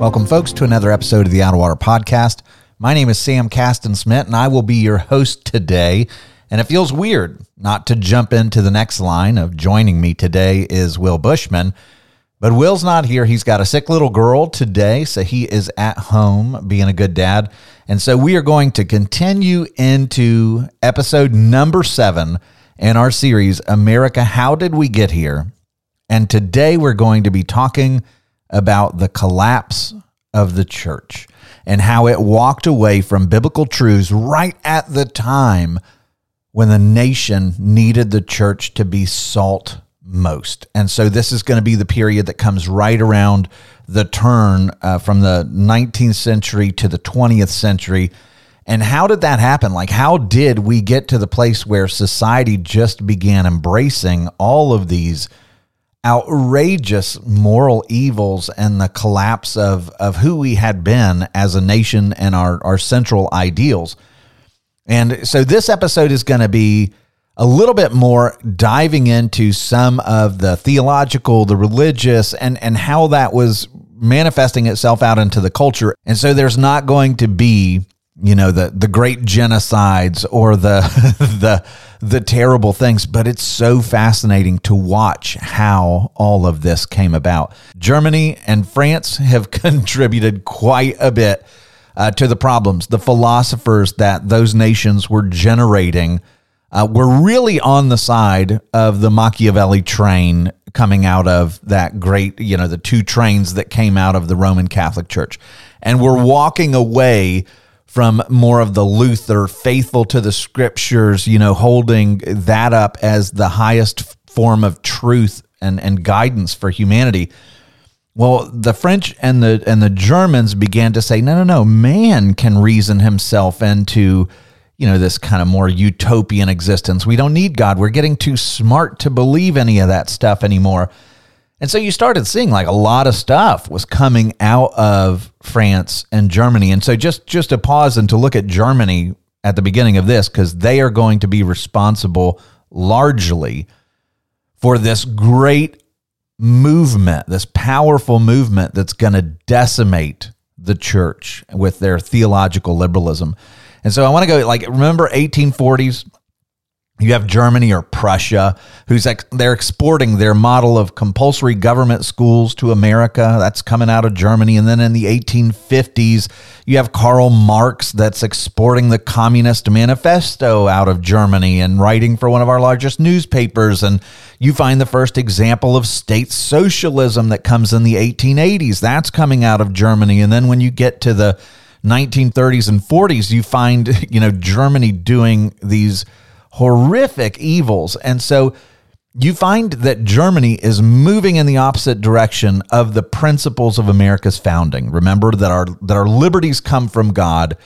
Welcome, folks, to another episode of the Out of Water Podcast. My name is Sam Kastensmidt, and I will be your host today. And it feels weird not to jump into the next line of joining me today is Will Bushman. But Will's not here. He's got a sick little girl today, so he is at home being a good dad. And so we are going to continue into episode number seven in our series, America How Did We Get Here? And today we're going to be talking about the collapse of the church and how it walked away from biblical truths right at the time when the nation needed the church to be salt most. And so this is going to be the period that comes right around the turn uh, from the 19th century to the 20th century. And how did that happen? Like, how did we get to the place where society just began embracing all of these outrageous moral evils and the collapse of, of who we had been as a nation and our, our central ideals. And so this episode is going to be a little bit more diving into some of the theological, the religious, and, and how that was manifesting itself out into the culture. And so there's not going to be you know the the great genocides or the the the terrible things but it's so fascinating to watch how all of this came about. Germany and france have contributed quite a bit uh, to the problems. The philosophers that those nations were generating uh, were really on the side of the machiavelli train coming out of that great you know the two trains that came out of the roman catholic church and we're walking away from more of the Luther, faithful to the scriptures, you know, holding that up as the highest form of truth and, and guidance for humanity. Well, the French and the and the Germans began to say, no, no, no, man can reason himself into, you know, this kind of more utopian existence. We don't need God. We're getting too smart to believe any of that stuff anymore. And so you started seeing like a lot of stuff was coming out of France and Germany. And so just just to pause and to look at Germany at the beginning of this cuz they are going to be responsible largely for this great movement, this powerful movement that's going to decimate the church with their theological liberalism. And so I want to go like remember 1840s you have Germany or Prussia, who's ex- they're exporting their model of compulsory government schools to America. That's coming out of Germany. And then in the 1850s, you have Karl Marx that's exporting the Communist Manifesto out of Germany and writing for one of our largest newspapers. And you find the first example of state socialism that comes in the 1880s. That's coming out of Germany. And then when you get to the 1930s and 40s, you find, you know, Germany doing these horrific evils. And so you find that Germany is moving in the opposite direction of the principles of America's founding. Remember that our that our liberties come from God,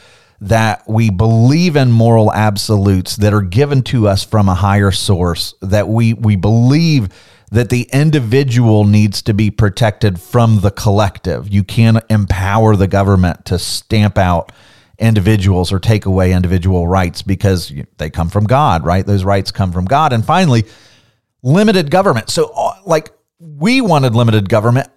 that we believe in moral absolutes that are given to us from a higher source, that we we believe that the individual needs to be protected from the collective. You can't empower the government to stamp out individuals or take away individual rights because they come from God, right? Those rights come from God. And finally, limited government. So, uh, like, we wanted limited government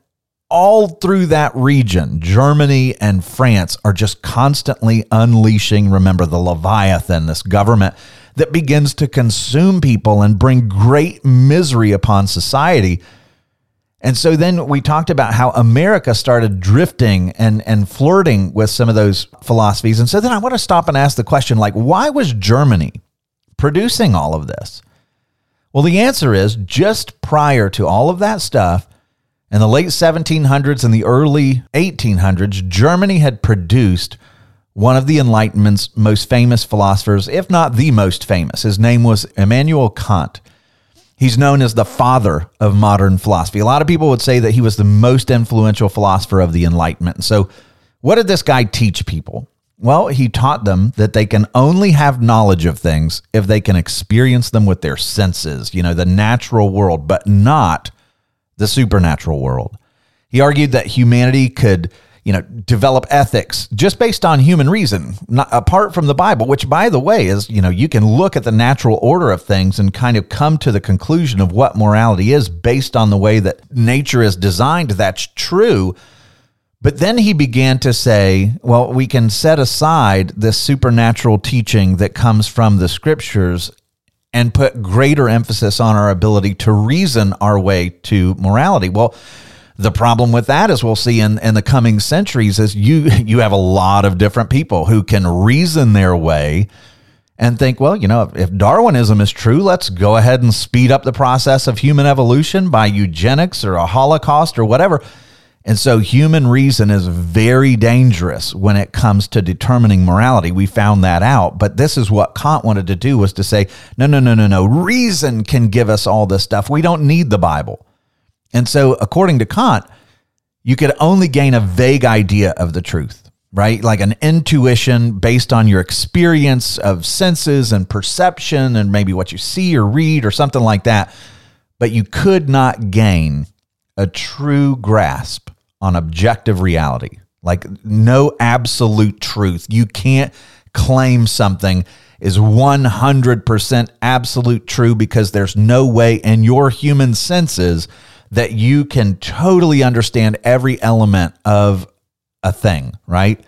all through that region. Germany and France are just constantly unleashing, remember, the Leviathan, this government that begins to consume people and bring great misery upon society. And so then we talked about how America started drifting and, and flirting with some of those philosophies. And so then I want to stop and ask the question like, why was Germany producing all of this? Well, the answer is just prior to all of that stuff, in the late 1700s and the early 1800s, Germany had produced one of the Enlightenment's most famous philosophers, if not the most famous. His name was Immanuel Kant. He's known as the father of modern philosophy. A lot of people would say that he was the most influential philosopher of the Enlightenment. So, What did this guy teach people? Well, he taught them that they can only have knowledge of things if they can experience them with their senses, you know, the natural world, but not the supernatural world. He argued that humanity could, you know, develop ethics just based on human reason, not apart from the Bible, which by the way is, you know, you can look at the natural order of things and kind of come to the conclusion of what morality is based on the way that nature is designed. That's true. But then he began to say, well, we can set aside this supernatural teaching that comes from the scriptures and put greater emphasis on our ability to reason our way to morality. Well, the problem with that, as we'll see in, in the coming centuries, is you you have a lot of different people who can reason their way and think, well, you know, if, if Darwinism is true, let's go ahead and speed up the process of human evolution by eugenics or a Holocaust or whatever. And so human reason is very dangerous when it comes to determining morality. We found that out. But this is what Kant wanted to do was to say, no, no, no, no, no. Reason can give us all this stuff. We don't need the Bible. And so according to Kant, you could only gain a vague idea of the truth, right? Like an intuition based on your experience of senses and perception and maybe what you see or read or something like that. But you could not gain a true grasp on objective reality, like no absolute truth. You can't claim something is 100% absolute true because there's no way in your human senses that you can totally understand every element of a thing, right?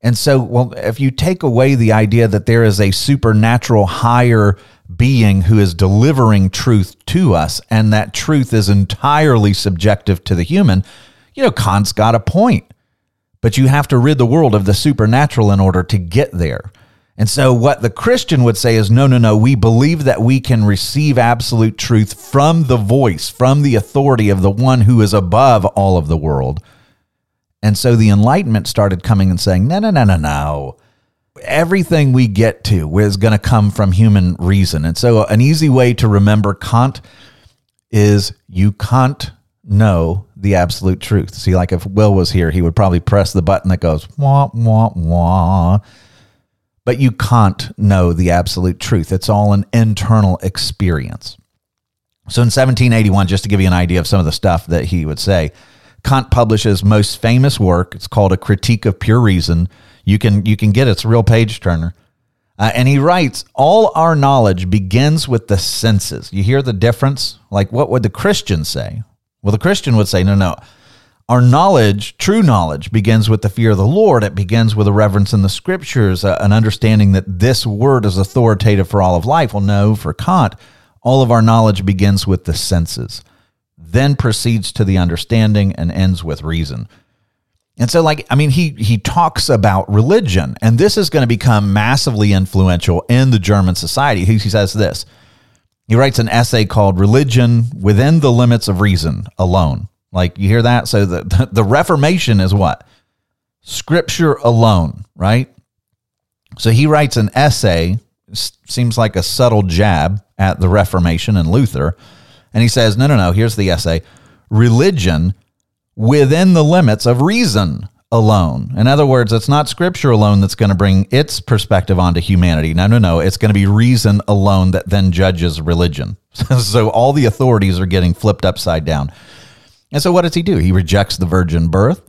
And so, well, if you take away the idea that there is a supernatural higher being who is delivering truth to us, and that truth is entirely subjective to the human, you know, Kant's got a point, but you have to rid the world of the supernatural in order to get there. And so, what the Christian would say is no, no, no. We believe that we can receive absolute truth from the voice, from the authority of the one who is above all of the world. And so the Enlightenment started coming and saying, no, no, no, no, no. Everything we get to is going to come from human reason. And so, an easy way to remember Kant is you can't know the absolute truth. See, like if Will was here, he would probably press the button that goes wah, wah, wah. But you can't know the absolute truth. It's all an internal experience. So in 1781, just to give you an idea of some of the stuff that he would say, Kant publishes most famous work. It's called A Critique of Pure Reason. You can you can get it. It's a real page turner. Uh, and he writes, all our knowledge begins with the senses. You hear the difference? Like, what would the Christian say? Well, the Christian would say, no, no. Our knowledge, true knowledge, begins with the fear of the Lord. It begins with a reverence in the scriptures, uh, an understanding that this word is authoritative for all of life. Well, no, for Kant, all of our knowledge begins with the senses, then proceeds to the understanding and ends with reason. And so, like, I mean, he he talks about religion, and this is going to become massively influential in the German society. He, he says this he writes an essay called Religion Within the Limits of Reason Alone. Like you hear that? So the, the Reformation is what? Scripture alone, right? So he writes an essay, seems like a subtle jab at the Reformation and Luther. And he says, no, no, no, here's the essay Religion within the limits of reason alone. In other words, it's not scripture alone that's going to bring its perspective onto humanity. No, no, no. It's going to be reason alone that then judges religion. so all the authorities are getting flipped upside down. And so what does he do? He rejects the virgin birth.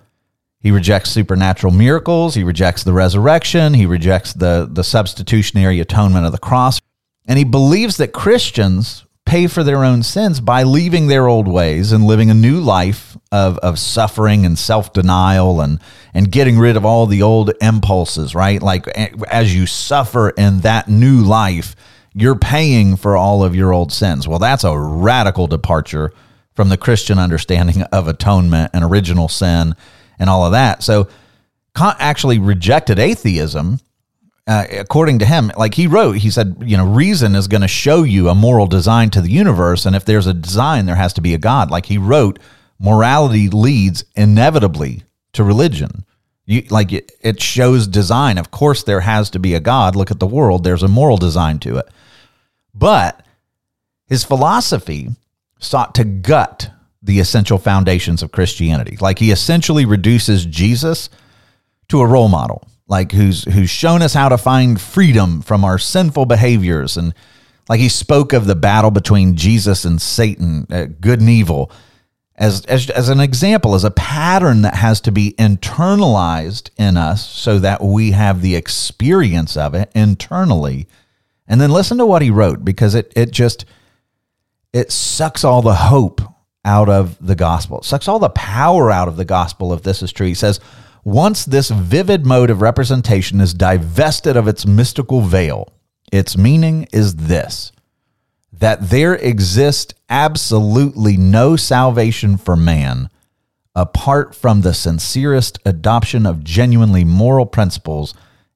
He rejects supernatural miracles. He rejects the resurrection. He rejects the, the substitutionary atonement of the cross. And he believes that Christians pay for their own sins by leaving their old ways and living a new life of, of suffering and self-denial and and getting rid of all the old impulses right like as you suffer in that new life you're paying for all of your old sins well that's a radical departure from the christian understanding of atonement and original sin and all of that so kant actually rejected atheism uh, according to him, like he wrote, he said, you know, reason is going to show you a moral design to the universe. And if there's a design, there has to be a God. Like he wrote, morality leads inevitably to religion. You, like it, it shows design. Of course, there has to be a God. Look at the world, there's a moral design to it. But his philosophy sought to gut the essential foundations of Christianity. Like he essentially reduces Jesus to a role model, like who's who's shown us how to find freedom from our sinful behaviors and like he spoke of the battle between Jesus and Satan, uh, good and evil, as, as, as an example, as a pattern that has to be internalized in us so that we have the experience of it internally. And then listen to what he wrote because it, it just, it sucks all the hope out of the gospel. It sucks all the power out of the gospel if this is true. He says, once this vivid mode of representation is divested of its mystical veil, its meaning is this that there exists absolutely no salvation for man apart from the sincerest adoption of genuinely moral principles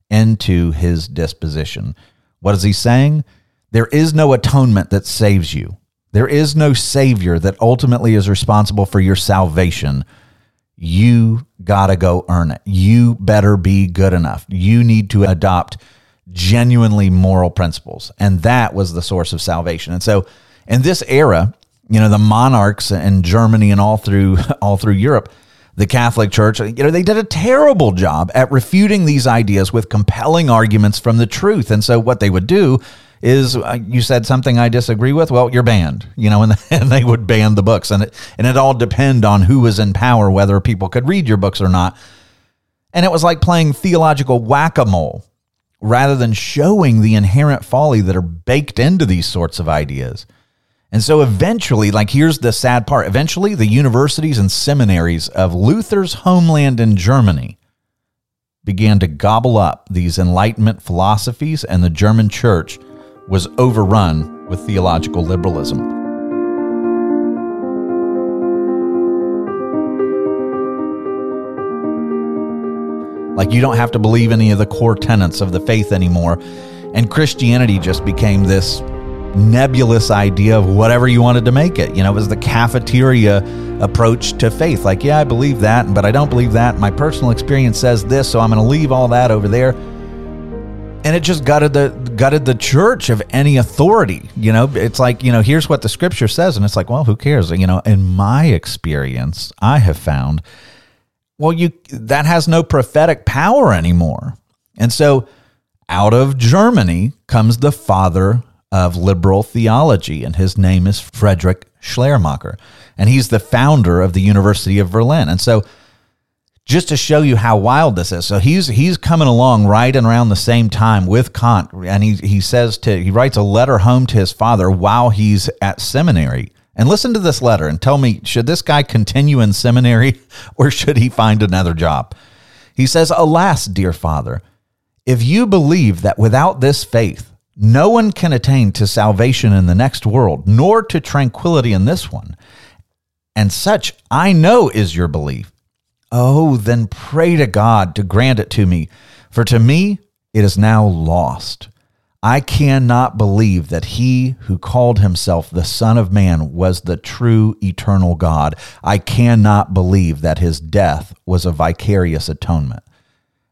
into his disposition. What is he saying? There is no atonement that saves you. There is no Savior that ultimately is responsible for your salvation. You got to go earn it. You better be good enough. You need to adopt genuinely moral principles. And that was the source of salvation. And so in this era, you know, the monarchs in Germany and all through all through Europe, the Catholic Church, you know, they did a terrible job at refuting these ideas with compelling arguments from the truth. And so what they would do is uh, you said something I disagree with, well, you're banned, you know, and, and they would ban the books. And it, and it all depend on who was in power, whether people could read your books or not. And it was like playing theological whack a mole rather than showing the inherent folly that are baked into these sorts of ideas. And so eventually, like here's the sad part eventually, the universities and seminaries of Luther's homeland in Germany began to gobble up these Enlightenment philosophies, and the German church was overrun with theological liberalism. Like you don't have to believe any of the core tenets of the faith anymore. And Christianity just became this nebulous idea of whatever you wanted to make it. You know, it was the cafeteria approach to faith. Like, yeah, I believe that, but I don't believe that. My personal experience says this, so I'm going to leave all that over there and it just gutted the gutted the church of any authority. You know, it's like you know, here's what the scripture says, and it's like, well, who cares? You know, in my experience, I have found, well, you that has no prophetic power anymore, and so out of Germany comes the father of liberal theology, and his name is Friedrich Schleiermacher, and he's the founder of the University of Berlin, and so just to show you how wild this is. So he's he's coming along right and around the same time with Kant, and he he says to he writes a letter home to his father while he's at seminary. And listen to this letter and tell me should this guy continue in seminary or should he find another job? He says, "Alas, dear father, if you believe that without this faith no one can attain to salvation in the next world, nor to tranquility in this one, and such I know is your belief." Oh, then pray to God to grant it to me, for to me it is now lost. I cannot believe that he who called himself the Son of Man was the true eternal God. I cannot believe that his death was a vicarious atonement.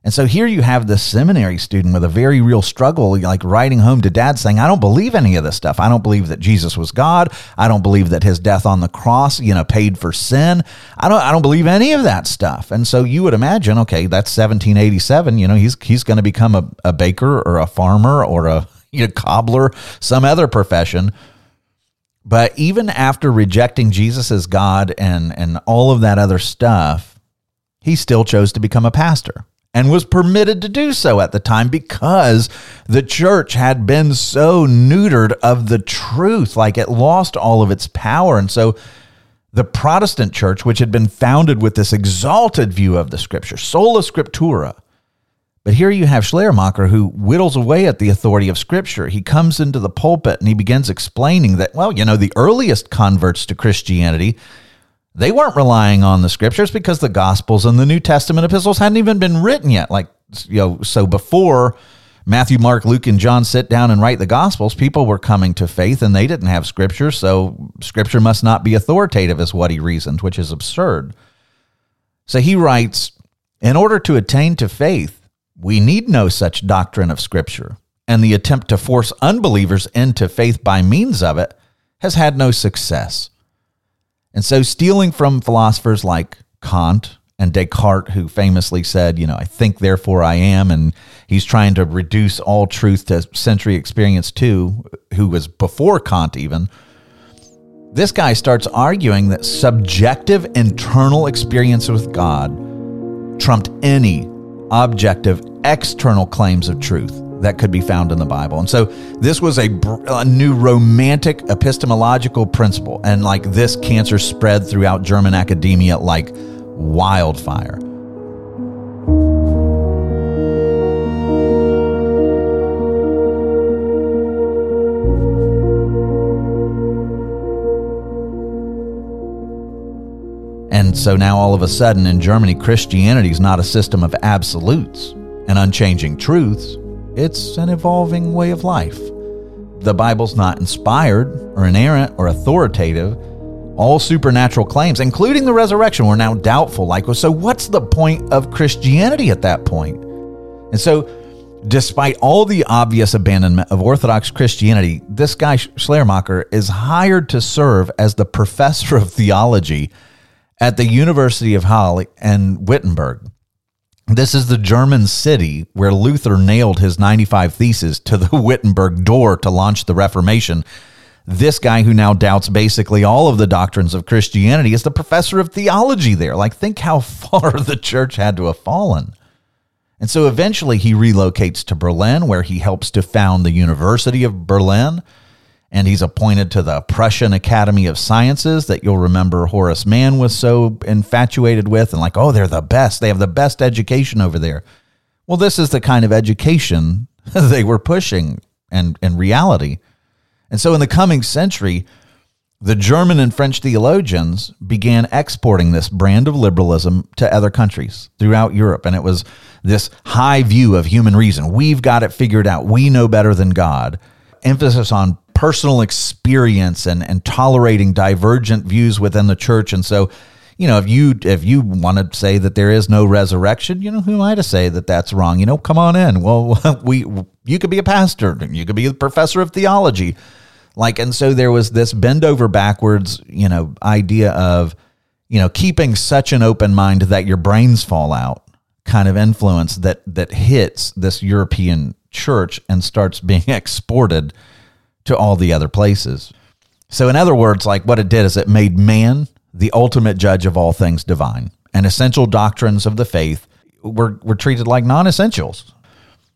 And so here you have this seminary student with a very real struggle, like writing home to dad saying, I don't believe any of this stuff. I don't believe that Jesus was God. I don't believe that his death on the cross, you know, paid for sin. I don't, I don't believe any of that stuff. And so you would imagine, okay, that's 1787. You know, he's, he's going to become a, a baker or a farmer or a you know, cobbler, some other profession. But even after rejecting Jesus as God and, and all of that other stuff, he still chose to become a pastor and was permitted to do so at the time because the church had been so neutered of the truth, like it lost all of its power. And so the Protestant church, which had been founded with this exalted view of the scripture, sola scriptura, but here you have Schleiermacher who whittles away at the authority of Scripture. He comes into the pulpit and he begins explaining that, well, you know, the earliest converts to Christianity they weren't relying on the scriptures because the gospels and the New Testament epistles hadn't even been written yet. Like, you know, so before Matthew, Mark, Luke, and John sit down and write the gospels, people were coming to faith and they didn't have scripture. So scripture must not be authoritative, is what he reasoned, which is absurd. So he writes, in order to attain to faith, we need no such doctrine of scripture. And the attempt to force unbelievers into faith by means of it has had no success. And so, stealing from philosophers like Kant and Descartes, who famously said, you know, I think, therefore I am. And he's trying to reduce all truth to sensory experience too, who was before Kant even. This guy starts arguing that subjective internal experience with God trumped any objective external claims of truth that could be found in the Bible. And so this was a, a, new romantic epistemological principle. And like this cancer spread throughout German academia like wildfire. And so now all of a sudden in Germany, Christianity is not a system of absolutes and unchanging truths. It's an evolving way of life. The Bible's not inspired or inerrant or authoritative. All supernatural claims, including the resurrection, were now doubtful. Like, so what's the point of Christianity at that point? And so, despite all the obvious abandonment of Orthodox Christianity, this guy Schleiermacher is hired to serve as the professor of theology at the University of Halle and Wittenberg. This is the German city where Luther nailed his 95 Theses to the Wittenberg door to launch the Reformation. This guy who now doubts basically all of the doctrines of Christianity is the professor of theology there. Like, think how far the church had to have fallen. And so eventually he relocates to Berlin, where he helps to found the University of Berlin and he's appointed to the Prussian Academy of Sciences that you'll remember Horace Mann was so infatuated with and like, oh, they're the best. They have the best education over there. Well, this is the kind of education they were pushing and in reality. And so in the coming century, the German and French theologians began exporting this brand of liberalism to other countries throughout Europe. And it was this high view of human reason. We've got it figured out. We know better than God. Emphasis on personal experience and, and tolerating divergent views within the church. And so, you know, if you if you want to say that there is no resurrection, you know, who am I to say that that's wrong? You know, come on in. Well, we you could be a pastor, you could be a professor of theology, like, and so there was this bend over backwards, you know, idea of, you know, keeping such an open mind that your brains fall out, kind of influence that that hits this European church and starts being exported to all the other places. So, in other words, like what it did is it made man the ultimate judge of all things divine, and essential doctrines of the faith were, were treated like non essentials.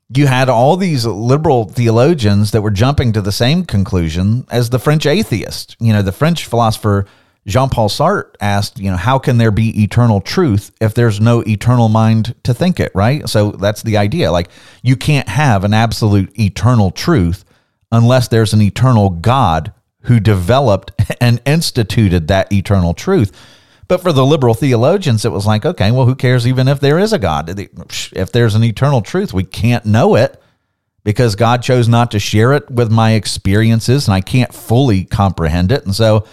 You had all these liberal theologians that were jumping to the same conclusion as the French atheist. You know, the French philosopher Jean Paul Sartre asked, you know, how can there be eternal truth if there's no eternal mind to think it, right? So that's the idea. Like, you can't have an absolute eternal truth unless there's an eternal God who developed and instituted that eternal truth. But for the liberal theologians, it was like, okay, well, who cares even if there is a God? If there's an eternal truth, we can't know it because God chose not to share it with my experiences and I can't fully comprehend it. And so,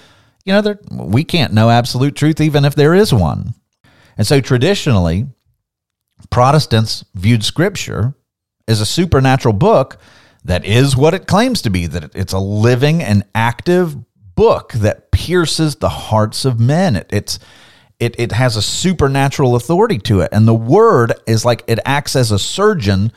you know, there, we can't know absolute truth even if there is one. And so traditionally, Protestants viewed Scripture as a supernatural book that is what it claims to be that it's a living and active book that pierces the hearts of men. It, it's it, it has a supernatural authority to it. And the word is like it acts as a surgeon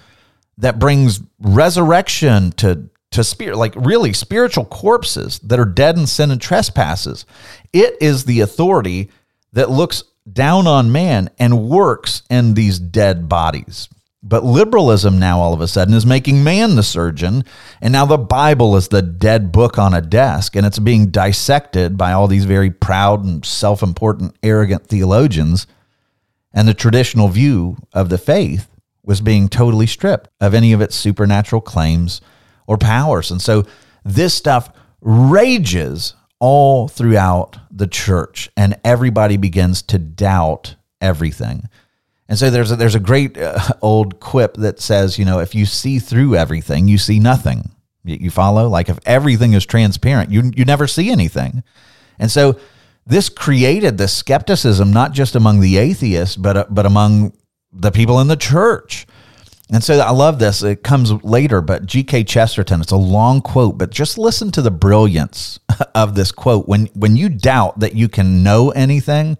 that brings resurrection to to spirit like really spiritual corpses that are dead in sin and trespasses. It is the authority that looks down on man and works in these dead bodies but liberalism now all of a sudden is making man the surgeon, and now the Bible is the dead book on a desk, and it's being dissected by all these very proud and self important, arrogant theologians. And the traditional view of the faith was being totally stripped of any of its supernatural claims or powers. And so this stuff rages all throughout the church, and everybody begins to doubt everything. And so there's a, there's a great uh, old quip that says, you know, if you see through everything, you see nothing. You, you follow? Like if everything is transparent, you you never see anything. And so this created the skepticism not just among the atheists, but uh, but among the people in the church. And so I love this. It comes later, but G.K. Chesterton, it's a long quote, but just listen to the brilliance of this quote. When when you doubt that you can know anything,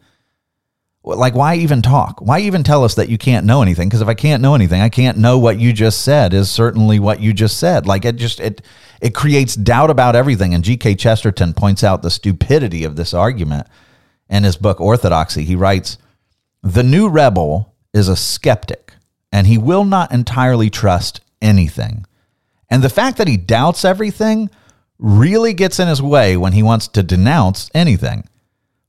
Like, why even talk? Why even tell us that you can't know anything? Because if I can't know anything, I can't know what you just said is certainly what you just said. Like, it just, it, it creates doubt about everything. And G.K. Chesterton points out the stupidity of this argument in his book, Orthodoxy. He writes, The new rebel is a skeptic, and he will not entirely trust anything. And the fact that he doubts everything really gets in his way when he wants to denounce anything.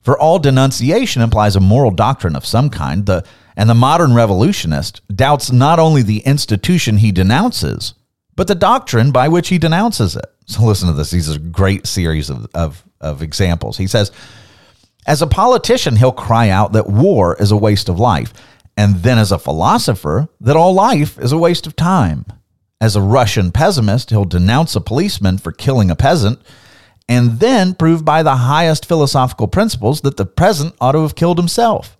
For all denunciation implies a moral doctrine of some kind, the, and the modern revolutionist doubts not only the institution he denounces, but the doctrine by which he denounces it. So listen to this. These are a great series of, of, of examples. He says, as a politician, he'll cry out that war is a waste of life. And then as a philosopher, that all life is a waste of time. As a Russian pessimist, he'll denounce a policeman for killing a peasant and then prove by the highest philosophical principles that the peasant ought to have killed himself.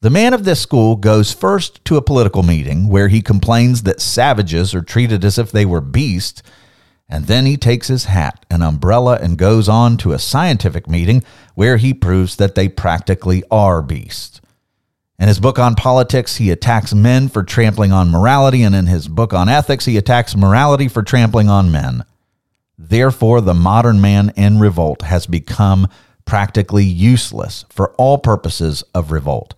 The man of this school goes first to a political meeting where he complains that savages are treated as if they were beasts, and then he takes his hat and umbrella and goes on to a scientific meeting where he proves that they practically are beasts. In his book on politics, he attacks men for trampling on morality, and in his book on ethics, he attacks morality for trampling on men. Therefore, the modern man in revolt has become practically useless for all purposes of revolt.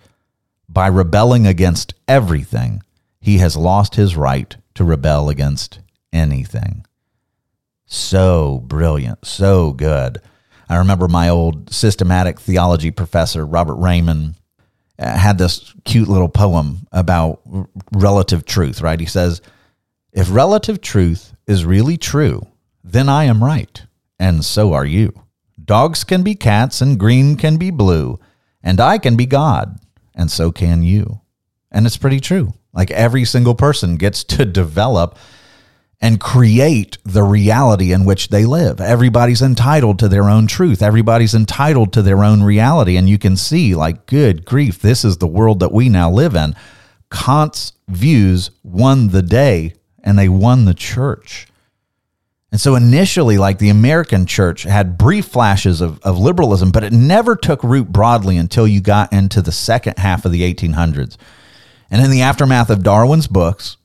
By rebelling against everything, he has lost his right to rebel against anything. So brilliant, so good. I remember my old systematic theology professor, Robert Reymond, uh, had this cute little poem about relative truth, right? He says, If relative truth is really true, then I am right, and so are you. Dogs can be cats, and green can be blue, and I can be God, and so can you. And it's pretty true. Like every single person gets to develop and create the reality in which they live. Everybody's entitled to their own truth. Everybody's entitled to their own reality. And you can see, like, good grief, this is the world that we now live in. Kant's views won the day and they won the church. And so initially, like the American church had brief flashes of, of liberalism, but it never took root broadly until you got into the second half of the 1800s. And in the aftermath of Darwin's books,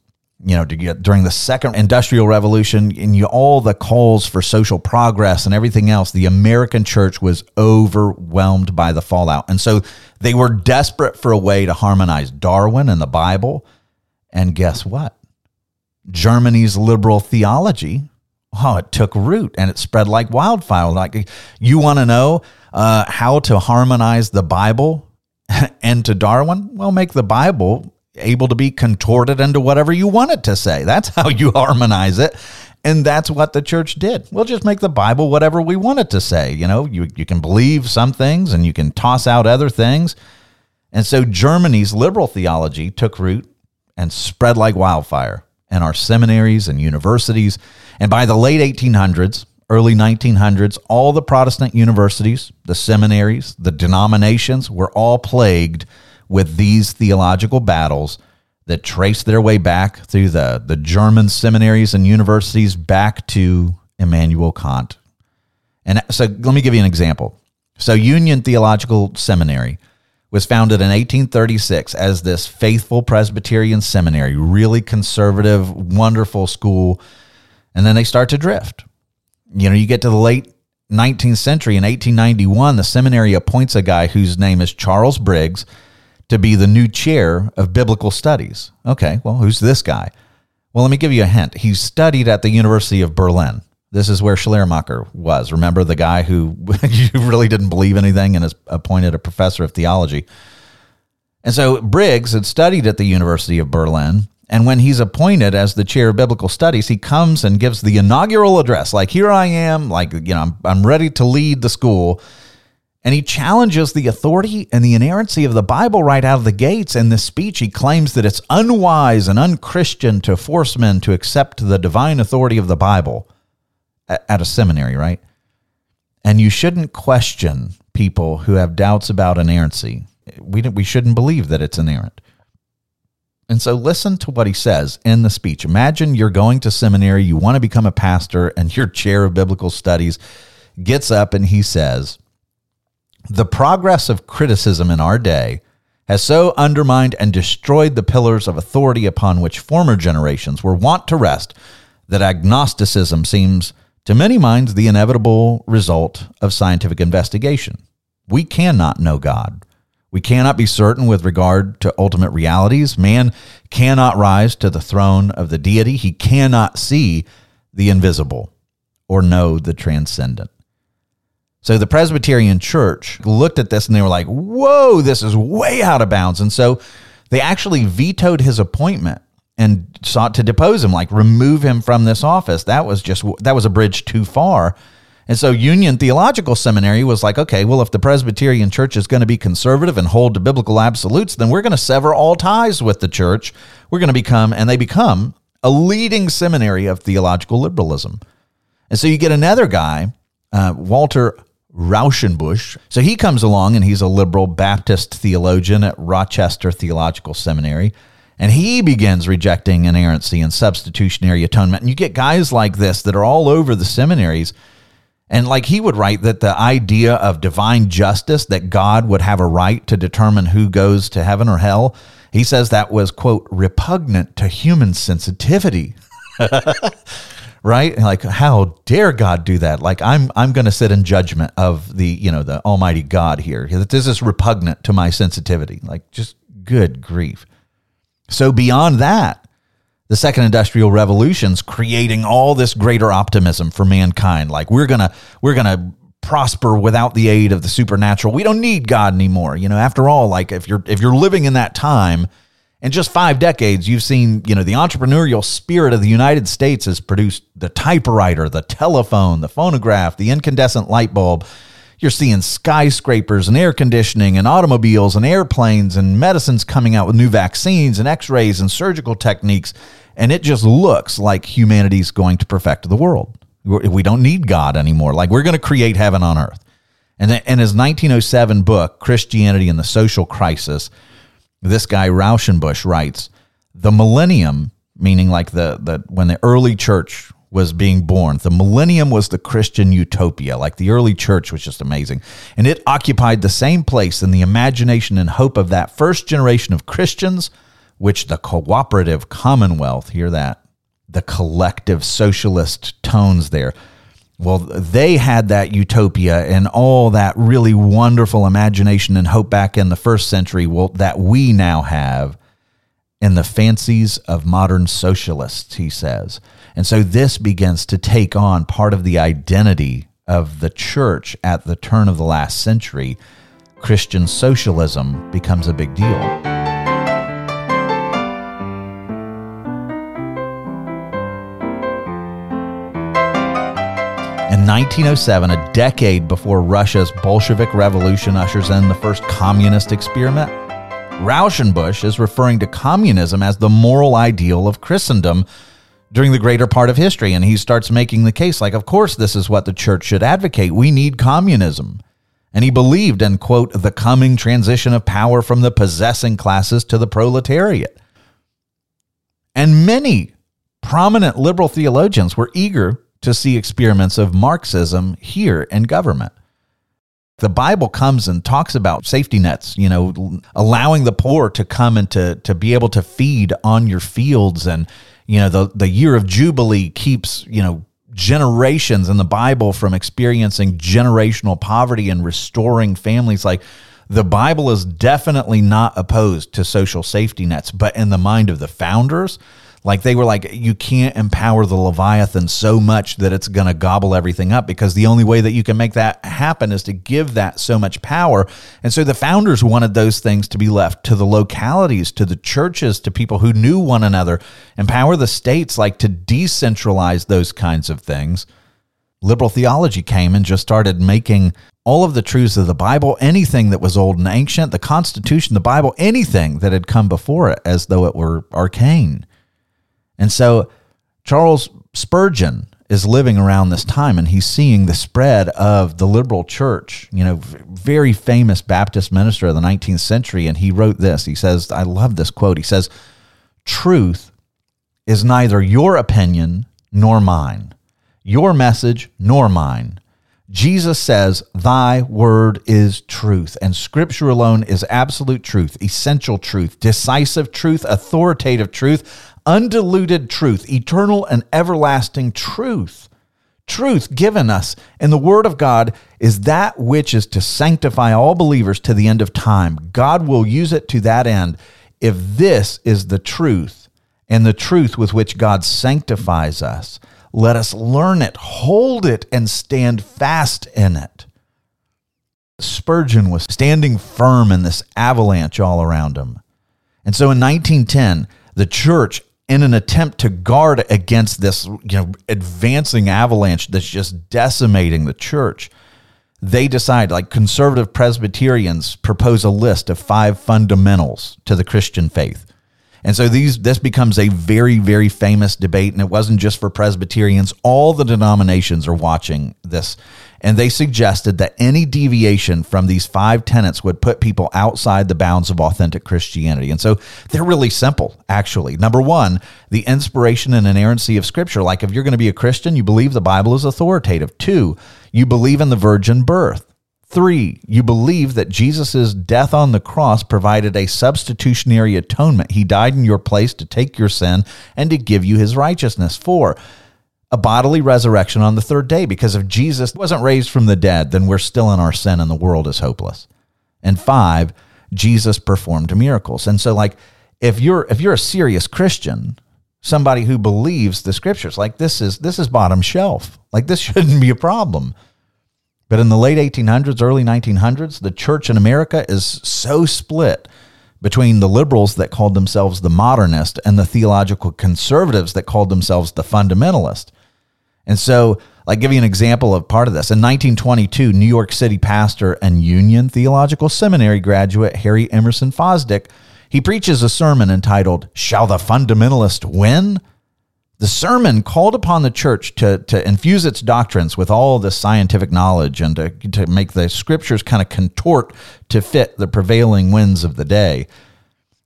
you know, during the second industrial revolution and you, all the calls for social progress and everything else, the American church was overwhelmed by the fallout. And so they were desperate for a way to harmonize Darwin and the Bible. And guess what? Germany's liberal theology, oh, it took root and it spread like wildfire. Like, you want to know uh, how to harmonize the Bible and to Darwin? Well, make the Bible able to be contorted into whatever you want it to say. That's how you harmonize it. And that's what the church did. We'll just make the Bible whatever we want it to say. You know, you, you can believe some things and you can toss out other things. And so Germany's liberal theology took root and spread like wildfire in our seminaries and universities. And by the late 1800s, early 1900s, all the Protestant universities, the seminaries, the denominations were all plagued with these theological battles that trace their way back through the, the German seminaries and universities back to Immanuel Kant. And so let me give you an example. So, Union Theological Seminary was founded in 1836 as this faithful Presbyterian seminary, really conservative, wonderful school. And then they start to drift. You know, you get to the late 19th century in 1891, the seminary appoints a guy whose name is Charles Briggs to be the new chair of biblical studies. Okay, well, who's this guy? Well, let me give you a hint. He studied at the University of Berlin. This is where Schleiermacher was. Remember the guy who you really didn't believe anything and is appointed a professor of theology. And so Briggs had studied at the University of Berlin. And when he's appointed as the chair of biblical studies, he comes and gives the inaugural address. Like, here I am, like, you know, I'm, I'm ready to lead the school. And he challenges the authority and the inerrancy of the Bible right out of the gates. In this speech, he claims that it's unwise and unchristian to force men to accept the divine authority of the Bible at a seminary, right? And you shouldn't question people who have doubts about inerrancy. We, we shouldn't believe that it's inerrant. And so listen to what he says in the speech. Imagine you're going to seminary, you want to become a pastor, and your chair of biblical studies gets up and he says, the progress of criticism in our day has so undermined and destroyed the pillars of authority upon which former generations were wont to rest that agnosticism seems to many minds the inevitable result of scientific investigation. We cannot know God. We cannot be certain with regard to ultimate realities. Man cannot rise to the throne of the deity. He cannot see the invisible or know the transcendent. So the Presbyterian Church looked at this and they were like, whoa, this is way out of bounds. And so they actually vetoed his appointment and sought to depose him, like remove him from this office. That was just, that was a bridge too far. And so Union Theological Seminary was like, okay, well, if the Presbyterian Church is going to be conservative and hold to biblical absolutes, then we're going to sever all ties with the church. We're going to become, and they become, a leading seminary of theological liberalism. And so you get another guy, uh, Walter Rauschenbusch. So he comes along and he's a liberal Baptist theologian at Rochester Theological Seminary. And he begins rejecting inerrancy and substitutionary atonement. And you get guys like this that are all over the seminaries. And like he would write that the idea of divine justice, that God would have a right to determine who goes to heaven or hell, he says that was, quote, repugnant to human sensitivity. right? Like, how dare God do that? Like, I'm I'm going to sit in judgment of the you know the Almighty God here. That this is repugnant to my sensitivity. Like, just good grief. So beyond that, the second industrial revolution's creating all this greater optimism for mankind. Like, we're gonna we're gonna prosper without the aid of the supernatural. We don't need God anymore. You know, after all, like if you're if you're living in that time in just five decades, you've seen, you know, the entrepreneurial spirit of the United States has produced the typewriter, the telephone, the phonograph, the incandescent light bulb. You're seeing skyscrapers and air conditioning and automobiles and airplanes and medicines coming out with new vaccines and x rays and surgical techniques. And it just looks like humanity's going to perfect the world. We don't need God anymore. Like we're going to create heaven on earth. And in his 1907 book, Christianity and the Social Crisis, this guy Rauschenbusch writes, the millennium, meaning like the, the when the early church was being born, the millennium was the Christian utopia. Like the early church was just amazing. And it occupied the same place in the imagination and hope of that first generation of Christians, which the cooperative commonwealth, hear that, the collective socialist tones there well, they had that utopia and all that really wonderful imagination and hope back in the first century well, that we now have in the fancies of modern socialists, he says. And so this begins to take on part of the identity of the church at the turn of the last century. Christian socialism becomes a big deal. In 1907, a decade before Russia's Bolshevik Revolution ushers in the first communist experiment, Rauschenbusch is referring to communism as the moral ideal of Christendom during the greater part of history. And he starts making the case like, of course, this is what the church should advocate. We need communism. And he believed in, quote, the coming transition of power from the possessing classes to the proletariat. And many prominent liberal theologians were eager to see experiments of Marxism here in government. The Bible comes and talks about safety nets, you know, allowing the poor to come and to, to be able to feed on your fields. And, you know, the, the year of Jubilee keeps, you know, generations in the Bible from experiencing generational poverty and restoring families. Like the Bible is definitely not opposed to social safety nets, but in the mind of the founders, like they were like, you can't empower the Leviathan so much that it's going to gobble everything up because the only way that you can make that happen is to give that so much power. And so the founders wanted those things to be left to the localities, to the churches, to people who knew one another, empower the states, like to decentralize those kinds of things. Liberal theology came and just started making all of the truths of the Bible, anything that was old and ancient, the Constitution, the Bible, anything that had come before it, as though it were arcane. And so Charles Spurgeon is living around this time and he's seeing the spread of the liberal church, you know, very famous Baptist minister of the 19th century. And he wrote this. He says, I love this quote. He says, Truth is neither your opinion nor mine, your message nor mine. Jesus says, Thy word is truth. And scripture alone is absolute truth, essential truth, decisive truth, authoritative truth, undiluted truth, eternal and everlasting truth. Truth given us in the word of God is that which is to sanctify all believers to the end of time. God will use it to that end. If this is the truth and the truth with which God sanctifies us, let us learn it, hold it, and stand fast in it. Spurgeon was standing firm in this avalanche all around him. And so in 1910, the church, in an attempt to guard against this you know, advancing avalanche that's just decimating the church, they decide, like conservative Presbyterians, propose a list of five fundamentals to the Christian faith. And so these this becomes a very very famous debate and it wasn't just for Presbyterians all the denominations are watching this and they suggested that any deviation from these five tenets would put people outside the bounds of authentic Christianity. And so they're really simple actually. Number 1, the inspiration and inerrancy of scripture like if you're going to be a Christian you believe the Bible is authoritative. 2, you believe in the virgin birth. Three, you believe that Jesus' death on the cross provided a substitutionary atonement. He died in your place to take your sin and to give you his righteousness. Four, a bodily resurrection on the third day, because if Jesus wasn't raised from the dead, then we're still in our sin and the world is hopeless. And five, Jesus performed miracles. And so, like, if you're if you're a serious Christian, somebody who believes the scriptures, like this is this is bottom shelf. Like this shouldn't be a problem. But in the late 1800s, early 1900s, the church in America is so split between the liberals that called themselves the modernist and the theological conservatives that called themselves the fundamentalist. And so, like, give you an example of part of this. In 1922, New York City pastor and Union Theological Seminary graduate Harry Emerson Fosdick, he preaches a sermon entitled, Shall the Fundamentalist Win? The sermon called upon the church to, to infuse its doctrines with all this scientific knowledge and to, to make the scriptures kind of contort to fit the prevailing winds of the day.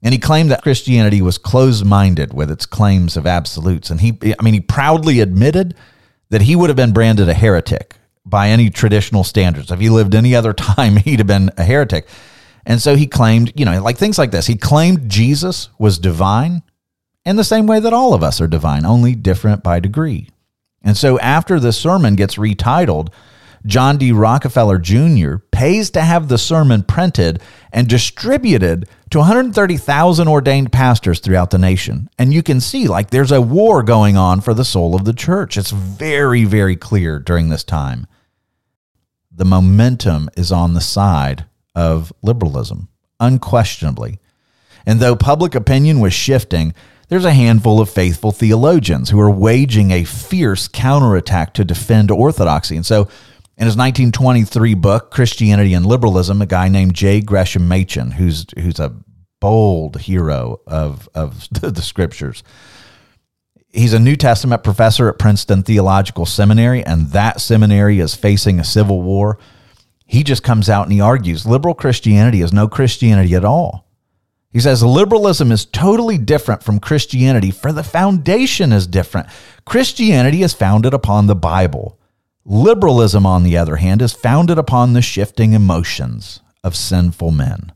And he claimed that Christianity was closed minded with its claims of absolutes. And he, I mean, he proudly admitted that he would have been branded a heretic by any traditional standards. If he lived any other time, he'd have been a heretic. And so he claimed, you know, like things like this. He claimed Jesus was divine in the same way that all of us are divine, only different by degree. And so after the sermon gets retitled, John D. Rockefeller Jr. pays to have the sermon printed and distributed to 130,000 ordained pastors throughout the nation. And you can see, like, there's a war going on for the soul of the church. It's very, very clear during this time. The momentum is on the side of liberalism, unquestionably. And though public opinion was shifting, there's a handful of faithful theologians who are waging a fierce counterattack to defend orthodoxy. And so, in his 1923 book, Christianity and Liberalism, a guy named J. Gresham Machen, who's, who's a bold hero of, of the scriptures, he's a New Testament professor at Princeton Theological Seminary, and that seminary is facing a civil war. He just comes out and he argues liberal Christianity is no Christianity at all. He says liberalism is totally different from Christianity, for the foundation is different. Christianity is founded upon the Bible. Liberalism, on the other hand, is founded upon the shifting emotions of sinful men.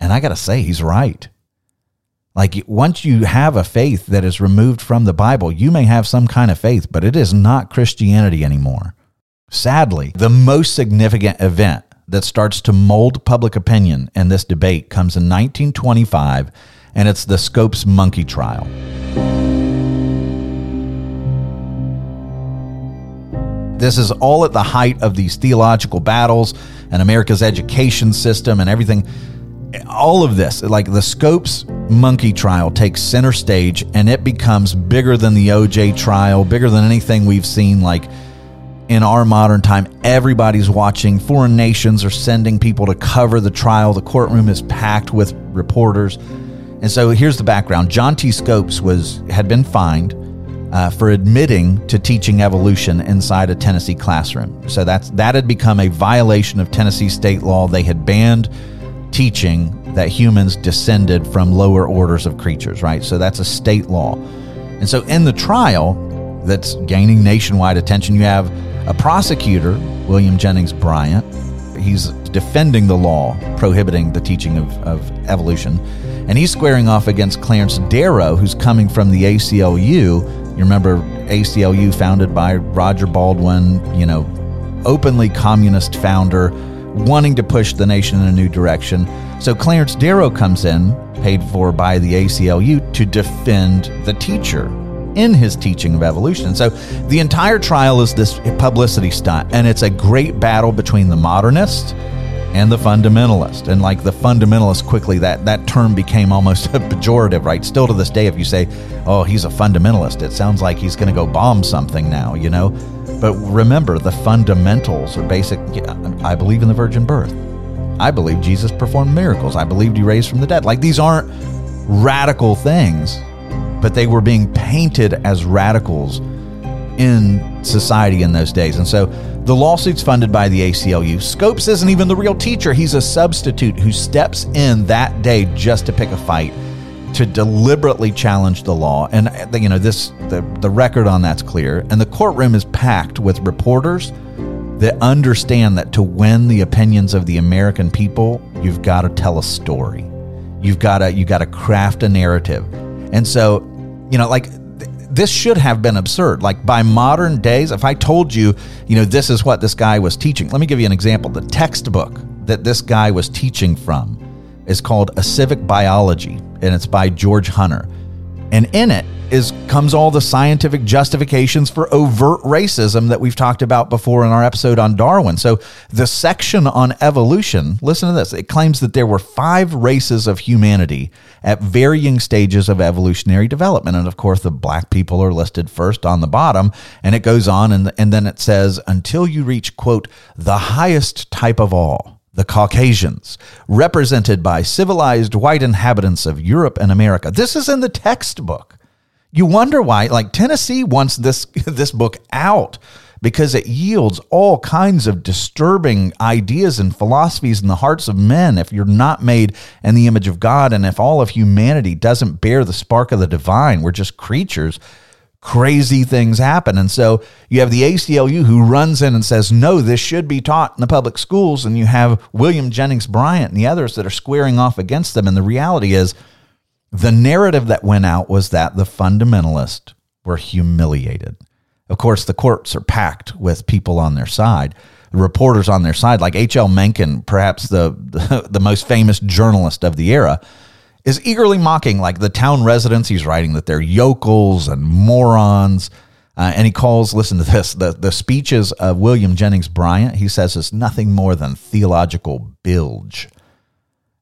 And I got to say, he's right. Like, once you have a faith that is removed from the Bible, you may have some kind of faith, but it is not Christianity anymore. Sadly, the most significant event that starts to mold public opinion in this debate comes in 1925, and it's the Scopes monkey trial. This is all at the height of these theological battles and America's education system and everything. All of this, like the Scopes monkey trial, takes center stage and it becomes bigger than the OJ trial, bigger than anything we've seen, like in our modern time, everybody's watching. Foreign nations are sending people to cover the trial. The courtroom is packed with reporters. And so here's the background. John T. Scopes was had been fined uh, for admitting to teaching evolution inside a Tennessee classroom. So that's that had become a violation of Tennessee state law. They had banned teaching that humans descended from lower orders of creatures, right? So that's a state law. And so in the trial that's gaining nationwide attention, you have A prosecutor, William Jennings Bryant, he's defending the law prohibiting the teaching of, of evolution. And he's squaring off against Clarence Darrow, who's coming from the ACLU. You remember ACLU founded by Roger Baldwin, you know, openly communist founder, wanting to push the nation in a new direction. So Clarence Darrow comes in, paid for by the ACLU, to defend the teacher in his teaching of evolution. So the entire trial is this publicity stunt, and it's a great battle between the modernist and the fundamentalist. And like the fundamentalist quickly that that term became almost a pejorative, right? Still to this day if you say, "Oh, he's a fundamentalist," it sounds like he's going to go bomb something now, you know? But remember, the fundamentals are basic I believe in the virgin birth. I believe Jesus performed miracles. I believed he raised from the dead. Like these aren't radical things but they were being painted as radicals in society in those days. And so the lawsuit's funded by the ACLU. Scopes isn't even the real teacher, he's a substitute who steps in that day just to pick a fight to deliberately challenge the law. And uh, you know, this the, the record on that's clear. And the courtroom is packed with reporters that understand that to win the opinions of the American people, you've got to tell a story. You've got to you got to craft a narrative. And so you know, like this should have been absurd. Like by modern days, if I told you, you know, this is what this guy was teaching, let me give you an example. The textbook that this guy was teaching from is called A Civic Biology, and it's by George Hunter. And in it is comes all the scientific justifications for overt racism that we've talked about before in our episode on Darwin. So the section on evolution, listen to this. It claims that there were five races of humanity at varying stages of evolutionary development. And of course, the black people are listed first on the bottom. And it goes on and, and then it says, until you reach, quote, the highest type of all the Caucasians, represented by civilized white inhabitants of Europe and America. This is in the textbook. You wonder why, like Tennessee wants this this book out because it yields all kinds of disturbing ideas and philosophies in the hearts of men if you're not made in the image of God and if all of humanity doesn't bear the spark of the divine, we're just creatures crazy things happen. And so you have the ACLU who runs in and says, no, this should be taught in the public schools. And you have William Jennings Bryant and the others that are squaring off against them. And the reality is, the narrative that went out was that the fundamentalists were humiliated. Of course, the courts are packed with people on their side, reporters on their side, like H.L. Mencken, perhaps the, the, the most famous journalist of the era is eagerly mocking like the town residents. He's writing that they're yokels and morons. Uh, and he calls, listen to this, the, the speeches of William Jennings Bryant, he says is nothing more than theological bilge.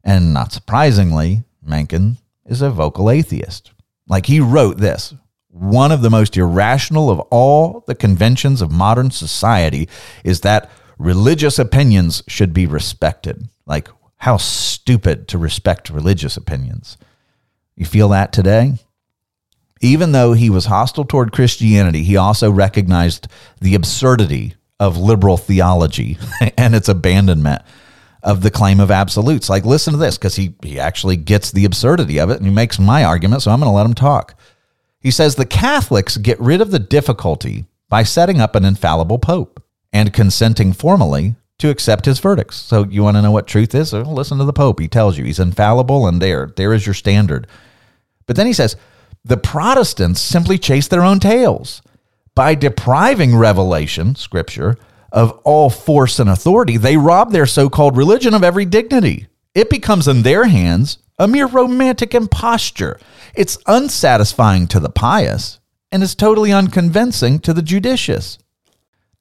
And not surprisingly, Mencken is a vocal atheist. Like he wrote this one of the most irrational of all the conventions of modern society is that religious opinions should be respected. Like, how stupid to respect religious opinions. You feel that today? Even though he was hostile toward Christianity, he also recognized the absurdity of liberal theology and its abandonment of the claim of absolutes. Like, listen to this, because he, he actually gets the absurdity of it and he makes my argument, so I'm going to let him talk. He says the Catholics get rid of the difficulty by setting up an infallible pope and consenting formally to accept his verdicts. So you want to know what truth is? Well, listen to the Pope. He tells you he's infallible, and there, there is your standard. But then he says the Protestants simply chase their own tails by depriving revelation, Scripture, of all force and authority. They rob their so-called religion of every dignity. It becomes in their hands a mere romantic imposture. It's unsatisfying to the pious and is totally unconvincing to the judicious.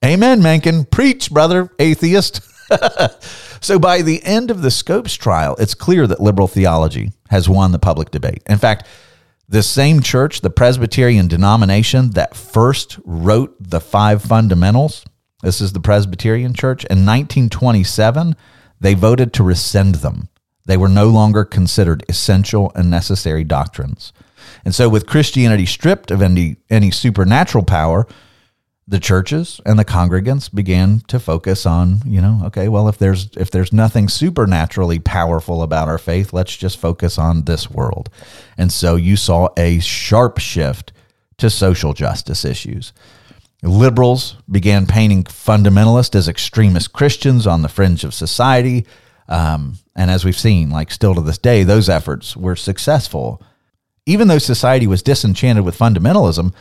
Amen, Mencken. Preach, brother, atheist. so by the end of the Scopes trial, it's clear that liberal theology has won the public debate. In fact, the same church, the Presbyterian denomination that first wrote the five fundamentals, this is the Presbyterian Church, in 1927, they voted to rescind them. They were no longer considered essential and necessary doctrines. And so, with Christianity stripped of any, any supernatural power, the churches and the congregants began to focus on you know okay well if there's if there's nothing supernaturally powerful about our faith let's just focus on this world and so you saw a sharp shift to social justice issues Liberals began painting fundamentalists as extremist Christians on the fringe of society. Um, and as we've seen, like still to this day, those efforts were successful. Even though society was disenchanted with fundamentalism,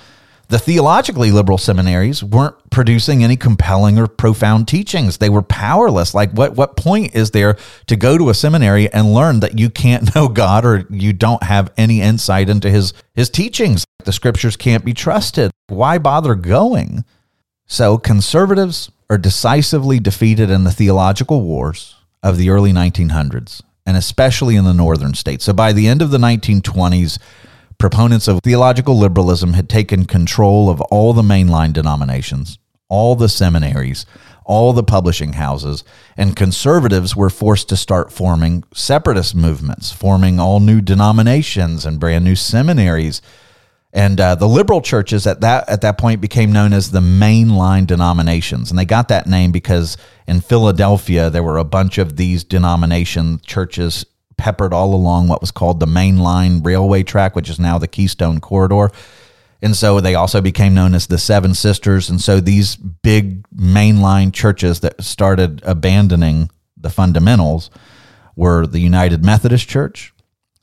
the theologically liberal seminaries weren't producing any compelling or profound teachings. They were powerless. Like, what, what point is there to go to a seminary and learn that you can't know God or you don't have any insight into his, his teachings? The scriptures can't be trusted. Why bother going? So, conservatives are decisively defeated in the theological wars of the early 1900s, and especially in the northern states. So, by the end of the 1920s, Proponents of theological liberalism had taken control of all the mainline denominations, all the seminaries, all the publishing houses, and conservatives were forced to start forming separatist movements, forming all new denominations and brand new seminaries. And uh, the liberal churches at that at that point became known as the mainline denominations, and they got that name because in Philadelphia there were a bunch of these denomination churches peppered all along what was called the Main Line Railway track, which is now the Keystone Corridor. And so they also became known as the Seven Sisters. And so these big mainline churches that started abandoning the fundamentals were the United Methodist Church,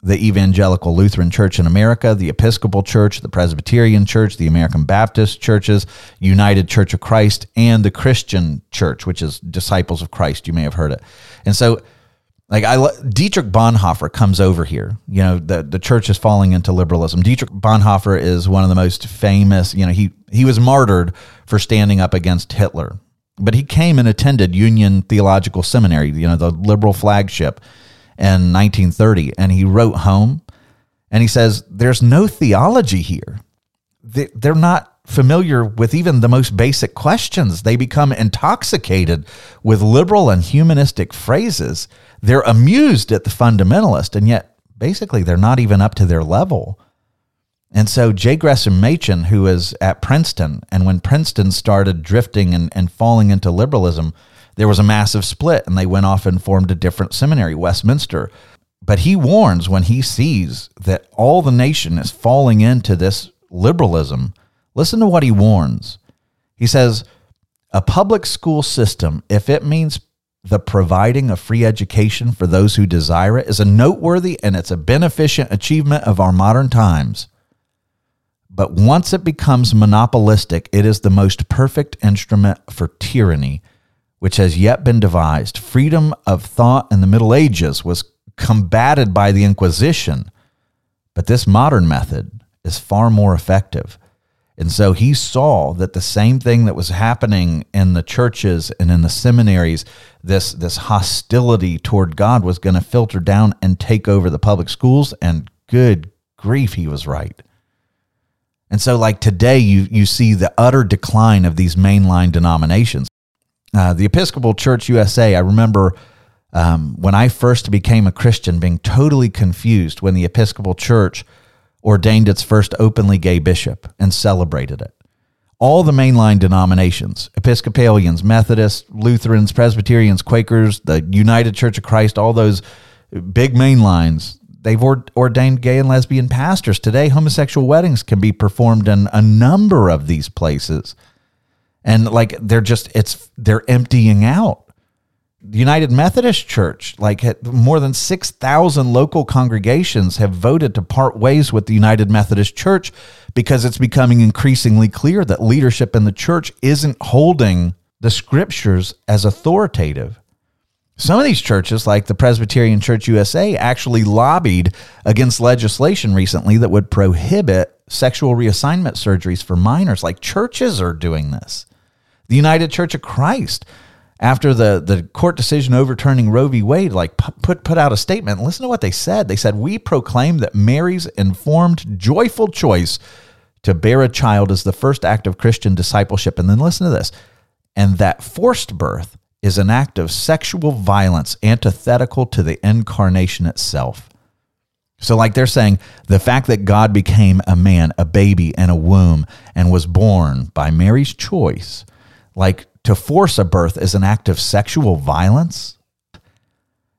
the Evangelical Lutheran Church in America, the Episcopal Church, the Presbyterian Church, the American Baptist Churches, United Church of Christ, and the Christian Church, which is Disciples of Christ. You may have heard it. And so like I Dietrich Bonhoeffer comes over here. You know, the the church is falling into liberalism. Dietrich Bonhoeffer is one of the most famous, you know, he he was martyred for standing up against Hitler. But he came and attended Union Theological Seminary, you know, the liberal flagship in 1930 and he wrote home and he says there's no theology here. They, they're not familiar with even the most basic questions. They become intoxicated with liberal and humanistic phrases. They're amused at the fundamentalist, and yet basically they're not even up to their level. And so J. Gresham Machen, who is at Princeton, and when Princeton started drifting and, and falling into liberalism, there was a massive split, and they went off and formed a different seminary, Westminster. But he warns when he sees that all the nation is falling into this liberalism Listen to what he warns. He says, a public school system, if it means the providing of free education for those who desire it, is a noteworthy and it's a beneficent achievement of our modern times. But once it becomes monopolistic, it is the most perfect instrument for tyranny which has yet been devised. Freedom of thought in the Middle Ages was combated by the Inquisition, but this modern method is far more effective. And so he saw that the same thing that was happening in the churches and in the seminaries, this, this hostility toward God was going to filter down and take over the public schools. And good grief, he was right. And so, like today, you, you see the utter decline of these mainline denominations. Uh, the Episcopal Church USA, I remember um, when I first became a Christian being totally confused when the Episcopal Church ordained its first openly gay bishop and celebrated it. All the mainline denominations Episcopalians, Methodists, Lutherans, Presbyterians, Quakers, the United Church of Christ, all those big mainlines they've ordained gay and lesbian pastors. Today, homosexual weddings can be performed in a number of these places. And like they're just, it's, they're emptying out the United Methodist Church, like more than 6,000 local congregations have voted to part ways with the United Methodist Church because it's becoming increasingly clear that leadership in the church isn't holding the scriptures as authoritative. Some of these churches, like the Presbyterian Church USA, actually lobbied against legislation recently that would prohibit sexual reassignment surgeries for minors. Like churches are doing this. The United Church of Christ after the, the court decision overturning Roe v. Wade, like put put out a statement. Listen to what they said. They said, "We proclaim that Mary's informed, joyful choice to bear a child is the first act of Christian discipleship." And then listen to this, and that forced birth is an act of sexual violence antithetical to the incarnation itself. So, like they're saying, the fact that God became a man, a baby, in a womb, and was born by Mary's choice, like to force a birth is an act of sexual violence?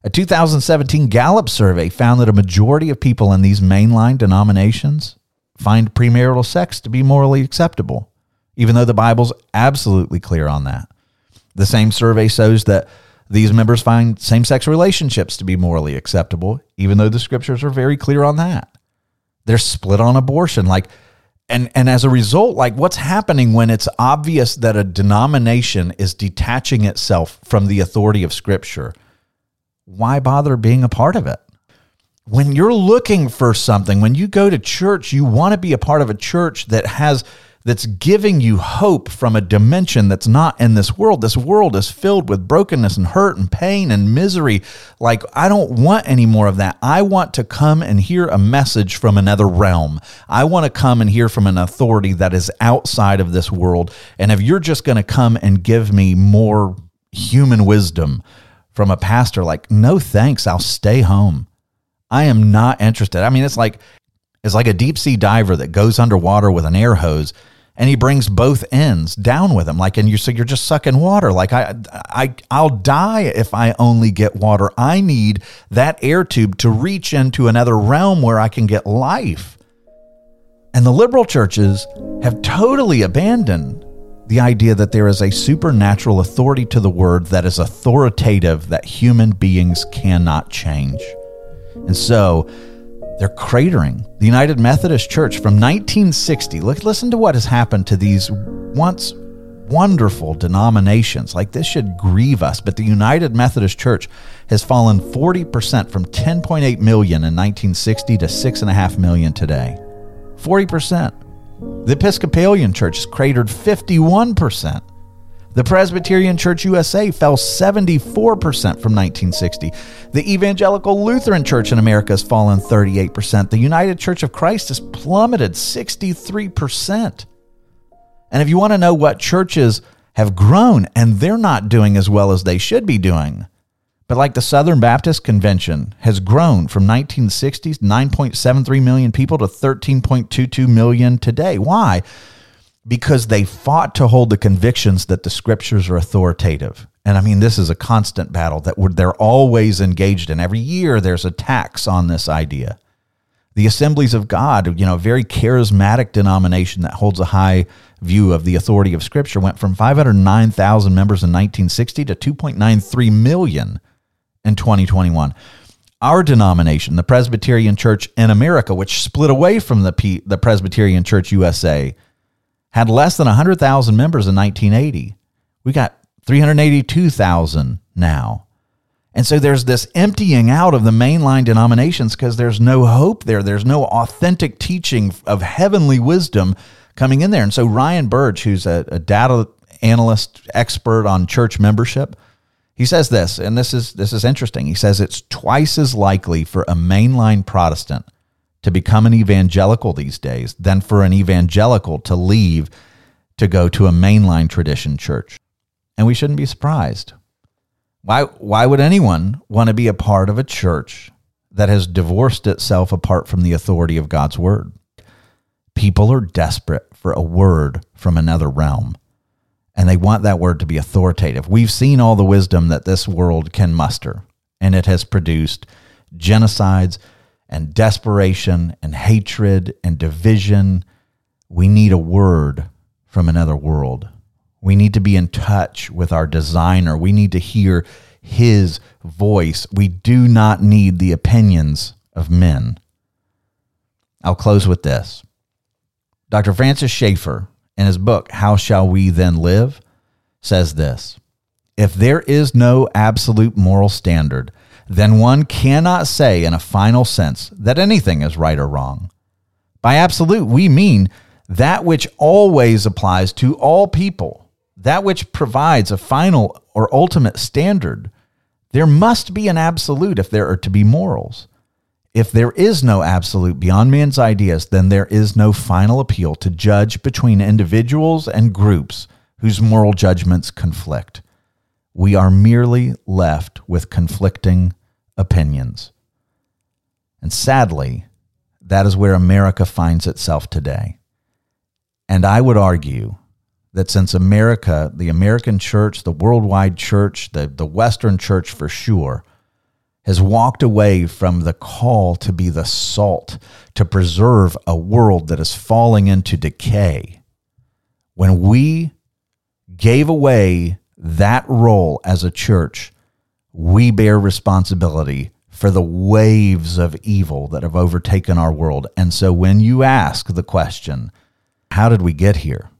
A 2017 Gallup survey found that a majority of people in these mainline denominations find premarital sex to be morally acceptable. even though the Bible's absolutely clear on that. The same survey shows that these members find same sex relationships to be morally acceptable, even though the scriptures are very clear on that. They're split on abortion. Like, and, and as a result, like what's happening when it's obvious that a denomination is detaching itself from the authority of scripture, why bother being a part of it? When you're looking for something, when you go to church, you want to be a part of a church that has that's giving you hope from a dimension that's not in this world. This world is filled with brokenness and hurt and pain and misery. Like, I don't want any more of that. I want to come and hear a message from another realm. I want to come and hear from an authority that is outside of this world. And if you're just going to come and give me more human wisdom from a pastor, like, no thanks, I'll stay home. I am not interested. I mean, it's like, it's like a deep sea diver that goes underwater with an air hose and he brings both ends down with him. Like and you so you're just sucking water. Like I I I'll die if I only get water. I need that air tube to reach into another realm where I can get life. And the liberal churches have totally abandoned the idea that there is a supernatural authority to the word that is authoritative that human beings cannot change. And so they're cratering. The United Methodist Church from 1960. Look, listen to what has happened to these once wonderful denominations. Like this should grieve us, but the United Methodist Church has fallen 40% from 10.8 million in 1960 to 6.5 million today. 40%. The Episcopalian Church has cratered 51%. The Presbyterian Church USA fell 74% from 1960. The Evangelical Lutheran Church in America has fallen 38%. The United Church of Christ has plummeted 63%. And if you want to know what churches have grown and they're not doing as well as they should be doing, but like the Southern Baptist Convention has grown from 1960s 9.73 million people to 13.22 million today. Why? Because they fought to hold the convictions that the scriptures are authoritative. And I mean, this is a constant battle that they're always engaged in. Every year there's attacks on this idea. The Assemblies of God, you know, a very charismatic denomination that holds a high view of the authority of Scripture, went from 509,000 members in 1960 to 2.93 million in 2021. Our denomination, the Presbyterian Church in America, which split away from the, P- the Presbyterian Church USA, had less than 100,000 members in 1980. We got 382,000 now. And so there's this emptying out of the mainline denominations because there's no hope there. There's no authentic teaching of heavenly wisdom coming in there. And so Ryan Burge, who's a, a data analyst expert on church membership, he says this, and this is this is interesting. He says it's twice as likely for a mainline Protestant to become an evangelical these days than for an evangelical to leave to go to a mainline tradition church. And we shouldn't be surprised. Why, why would anyone want to be a part of a church that has divorced itself apart from the authority of God's word? People are desperate for a word from another realm, and they want that word to be authoritative. We've seen all the wisdom that this world can muster, and it has produced genocides, and desperation and hatred and division. We need a word from another world. We need to be in touch with our designer. We need to hear his voice. We do not need the opinions of men. I'll close with this. Dr. Francis Schaeffer, in his book, How Shall We Then Live, says this If there is no absolute moral standard, then one cannot say in a final sense that anything is right or wrong. By absolute, we mean that which always applies to all people, that which provides a final or ultimate standard. There must be an absolute if there are to be morals. If there is no absolute beyond man's ideas, then there is no final appeal to judge between individuals and groups whose moral judgments conflict we are merely left with conflicting opinions. And sadly, that is where America finds itself today. And I would argue that since America, the American church, the worldwide church, the, the Western church for sure, has walked away from the call to be the salt, to preserve a world that is falling into decay, when we gave away that role as a church, we bear responsibility for the waves of evil that have overtaken our world. And so when you ask the question, how did we get here?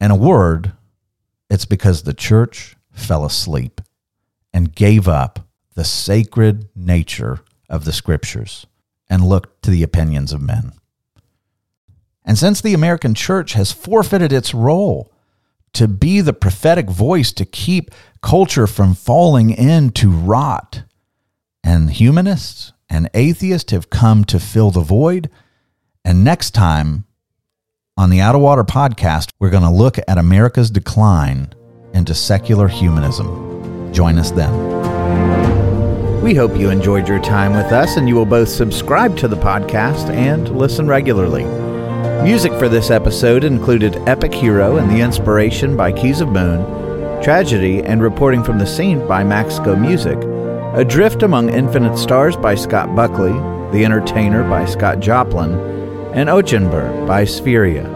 In a word, it's because the church fell asleep and gave up the sacred nature of the scriptures and looked to the opinions of men. And since the American church has forfeited its role to be the prophetic voice to keep culture from falling into rot, and humanists and atheists have come to fill the void. And next time on the Out of Water podcast, we're going to look at America's decline into secular humanism. Join us then. We hope you enjoyed your time with us and you will both subscribe to the podcast and listen regularly. Music for this episode included Epic Hero and the Inspiration by Keys of Moon, Tragedy and Reporting from the Scene by MaxKoMusic, Adrift Among Infinite Stars by Scott Buckley, The Entertainer by Scott Joplin, and Ochenber by Spheria.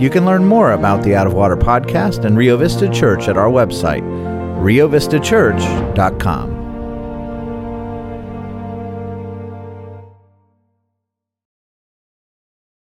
You can learn more about the Out of Water podcast and Rio Vista Church at our website, riovistachurch.com.